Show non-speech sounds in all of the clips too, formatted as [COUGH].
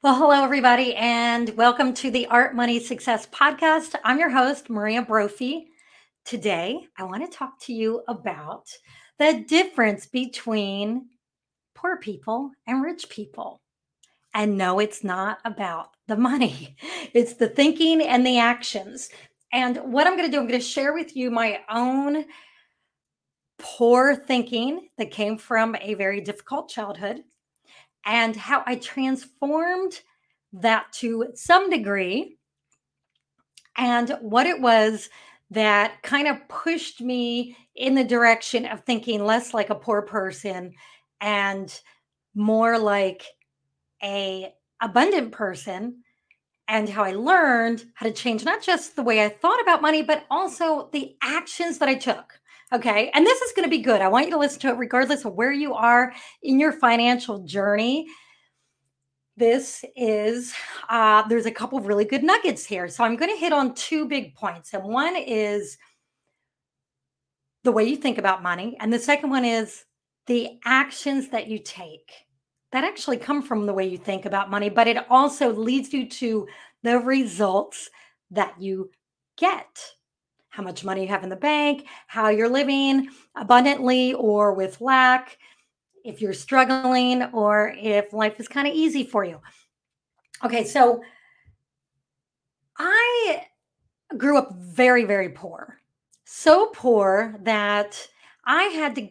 Well, hello, everybody, and welcome to the Art Money Success Podcast. I'm your host, Maria Brophy. Today, I want to talk to you about the difference between poor people and rich people. And no, it's not about the money, [LAUGHS] it's the thinking and the actions. And what I'm going to do, I'm going to share with you my own poor thinking that came from a very difficult childhood and how I transformed that to some degree, and what it was that kind of pushed me in the direction of thinking less like a poor person and more like a abundant person and how I learned how to change not just the way I thought about money but also the actions that I took Okay. And this is going to be good. I want you to listen to it regardless of where you are in your financial journey. This is, uh, there's a couple of really good nuggets here. So I'm going to hit on two big points. And one is the way you think about money. And the second one is the actions that you take that actually come from the way you think about money, but it also leads you to the results that you get how much money you have in the bank, how you're living abundantly or with lack, if you're struggling or if life is kind of easy for you. Okay, so I grew up very, very poor. So poor that I had to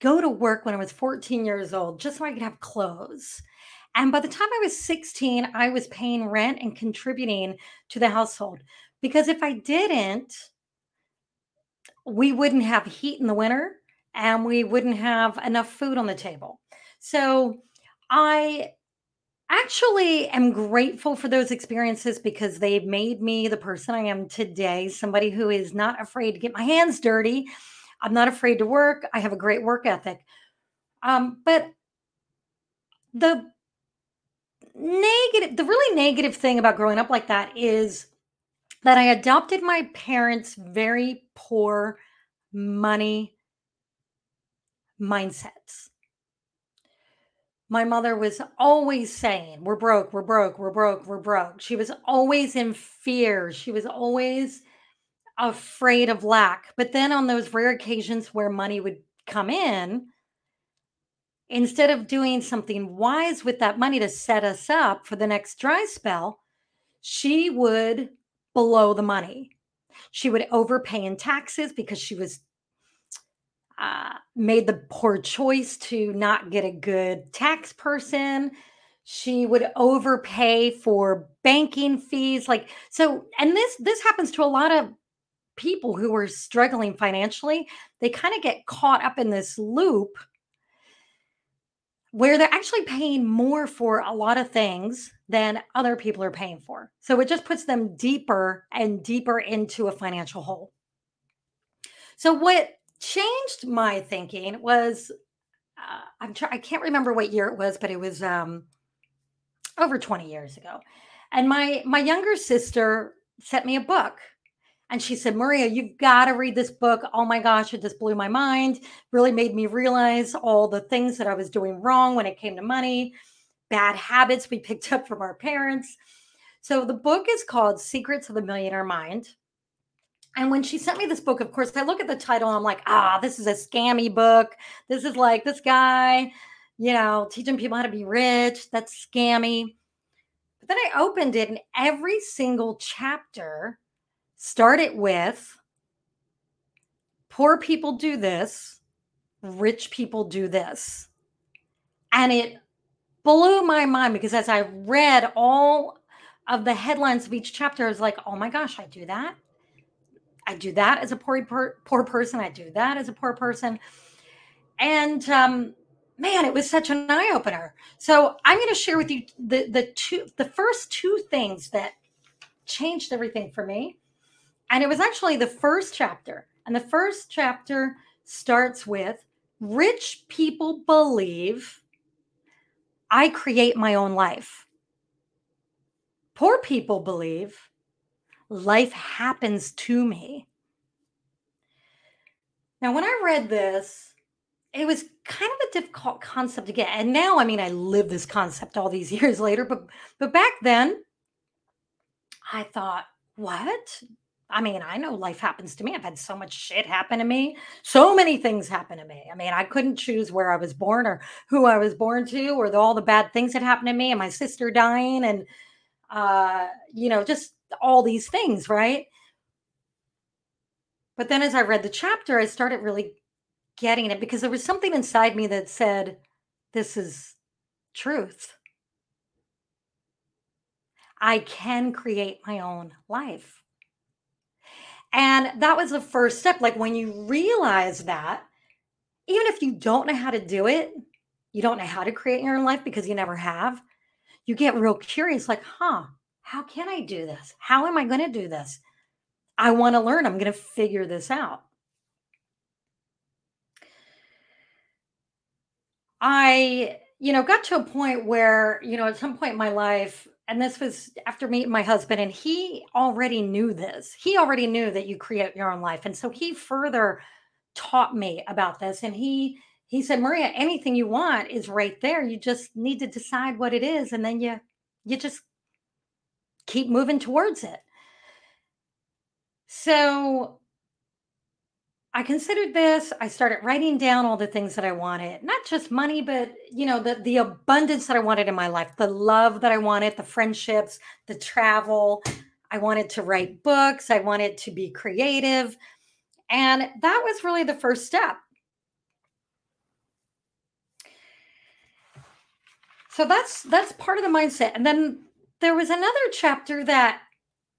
go to work when I was 14 years old just so I could have clothes. And by the time I was 16, I was paying rent and contributing to the household. Because if I didn't, we wouldn't have heat in the winter and we wouldn't have enough food on the table. So I actually am grateful for those experiences because they've made me the person I am today, somebody who is not afraid to get my hands dirty. I'm not afraid to work. I have a great work ethic. Um, but the negative, the really negative thing about growing up like that is that I adopted my parents' very poor money mindsets. My mother was always saying, We're broke, we're broke, we're broke, we're broke. She was always in fear. She was always afraid of lack. But then on those rare occasions where money would come in, instead of doing something wise with that money to set us up for the next dry spell, she would below the money. She would overpay in taxes because she was uh, made the poor choice to not get a good tax person. She would overpay for banking fees, like so. And this this happens to a lot of people who are struggling financially. They kind of get caught up in this loop where they're actually paying more for a lot of things than other people are paying for. So it just puts them deeper and deeper into a financial hole. So what changed my thinking was uh, I'm try- I can't remember what year it was, but it was um, over 20 years ago. And my my younger sister sent me a book and she said, Maria, you've got to read this book. Oh my gosh, it just blew my mind. Really made me realize all the things that I was doing wrong when it came to money, bad habits we picked [LAUGHS] up from our parents. So the book is called Secrets of the Millionaire Mind. And when she sent me this book, of course, I look at the title and I'm like, ah, this is a scammy book. This is like this guy, you know, teaching people how to be rich. That's scammy. But then I opened it, and every single chapter started with poor people do this, rich people do this. And it blew my mind because as I read all of the headlines of each chapter, I was like, oh my gosh, I do that. I do that as a poor poor person. I do that as a poor person, and um, man, it was such an eye opener. So I'm going to share with you the the two the first two things that changed everything for me, and it was actually the first chapter. And the first chapter starts with rich people believe I create my own life. Poor people believe life happens to me. Now, when I read this, it was kind of a difficult concept to get. And now, I mean, I live this concept all these [LAUGHS] years later, but but back then, I thought, what? I mean, I know life happens to me. I've had so much shit happen to me. So many things happen to me. I mean, I couldn't choose where I was born or who I was born to or the, all the bad things that happened to me and my sister dying and uh, you know, just all these things, right? But then as I read the chapter, I started really getting it because there was something inside me that said, this is truth. I can create my own life. And that was the first step. Like when you realize that, even if you don't know how to do it, you don't know how to create your own life because you never have, you get real curious like, huh, how can I do this? How am I going to do this? I want to learn. I'm going to figure this out. I, you know, got to a point where, you know, at some point in my life, and this was after meeting my husband, and he already knew this. He already knew that you create your own life. And so he further taught me about this. And he he said, Maria, anything you want is right there. You just need to decide what it is, and then you you just keep moving towards it. So I considered this. I started writing down all the things that I wanted, not just money, but you know, the the abundance that I wanted in my life, the love that I wanted, the friendships, the travel. I wanted to write books, I wanted to be creative. And that was really the first step. So that's that's part of the mindset. And then there was another chapter that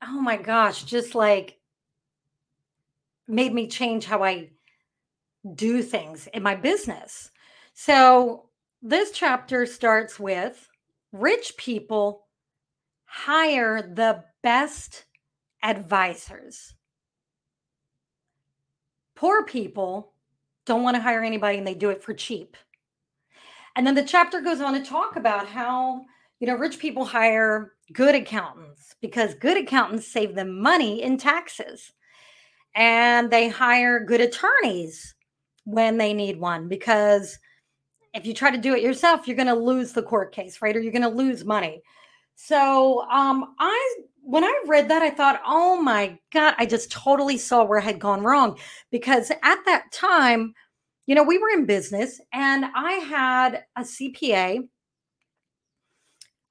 oh my gosh, just like made me change how I do things in my business. So this chapter starts with rich people hire the best advisors. Poor people don't want to hire anybody and they do it for cheap. And then the chapter goes on to talk about how, you know, rich people hire good accountants because good accountants save them money in taxes and they hire good attorneys when they need one because if you try to do it yourself you're going to lose the court case right? Or you're going to lose money. So um i when i read that i thought oh my god i just totally saw where i had gone wrong because at that time you know we were in business and i had a cpa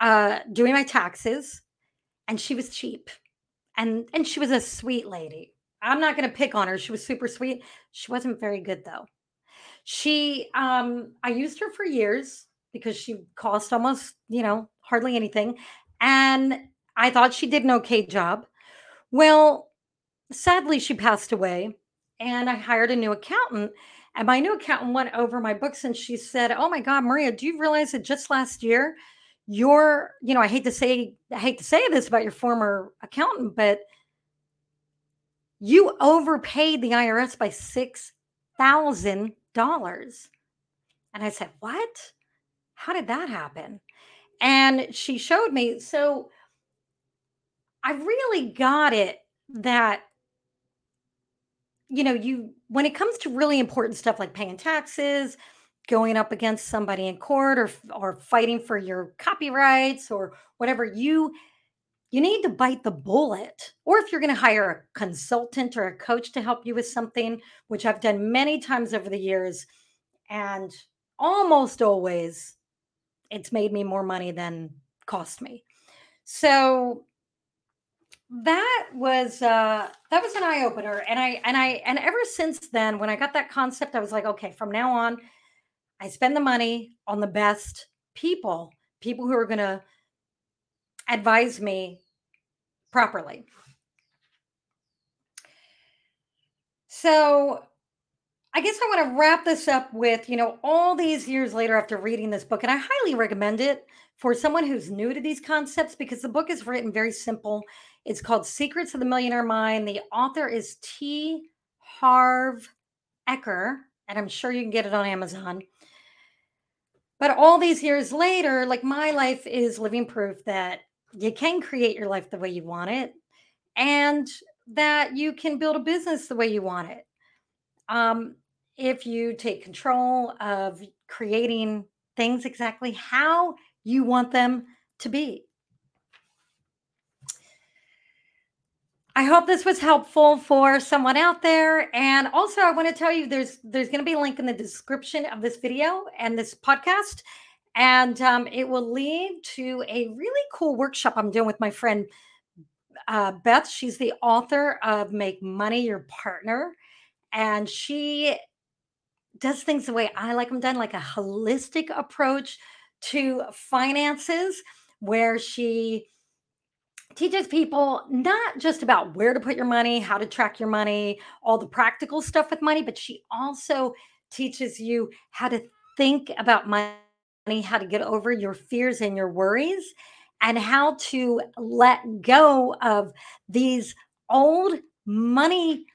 uh doing my taxes and she was cheap and and she was a sweet lady I'm not going to pick on her. She was super sweet. She wasn't very good though. She, um, I used her for years because she cost almost, you know, hardly anything. And I thought she did an okay job. Well, sadly, she passed away and I hired a new accountant. And my new accountant went over my books and she said, Oh my God, Maria, do you realize that just last year, your, you know, I hate to say, I hate to say this about your former accountant, but you overpaid the IRS by $6,000. And I said, What? How did that happen? And she showed me. So I really got it that, you know, you, when it comes to really important stuff like paying taxes, going up against somebody in court or, or fighting for your copyrights or whatever, you you need to bite the bullet. Or if you're going to hire a consultant or a coach to help you with something, which I've done many times over the years, and almost always it's made me more money than cost me. So that was uh that was an eye opener and I and I and ever since then when I got that concept I was like okay from now on I spend the money on the best people people who are going to advise me properly. So I guess I want to wrap this up with, you know, all these years later after reading this book, and I highly recommend it for someone who's new to these concepts because the book is written very simple. It's called Secrets of the Millionaire Mind. The author is T. Harv Eker, and I'm sure you can get it on Amazon. But all these years later, like my life is living proof that you can create your life the way you want it and that you can build a business the way you want it. Um, if you take control of creating things exactly how you want them to be. I hope this was helpful for someone out there. And also, I want to tell you there's there's going to be a link in the description of this video and this podcast, and um, it will lead to a really cool workshop I'm doing with my friend uh, Beth. She's the author of "Make Money Your Partner," and she does things the way I like them done, like a holistic approach to finances, where she teaches people not just about where to put your money, how to track your money, all the practical stuff with money, but she also teaches you how to think about money, how to get over your fears and your worries, and how to let go of these old money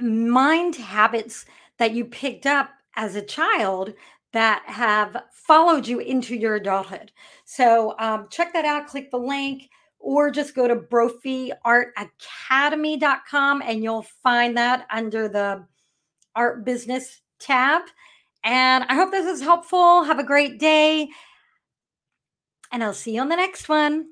mind habits that you picked up as a child that have followed you into your adulthood. So um, check that out, click the link, or just go to brophyartacademy.com and you'll find that under the art business tab. And I hope this is helpful. Have a great day. And I'll see you on the next one.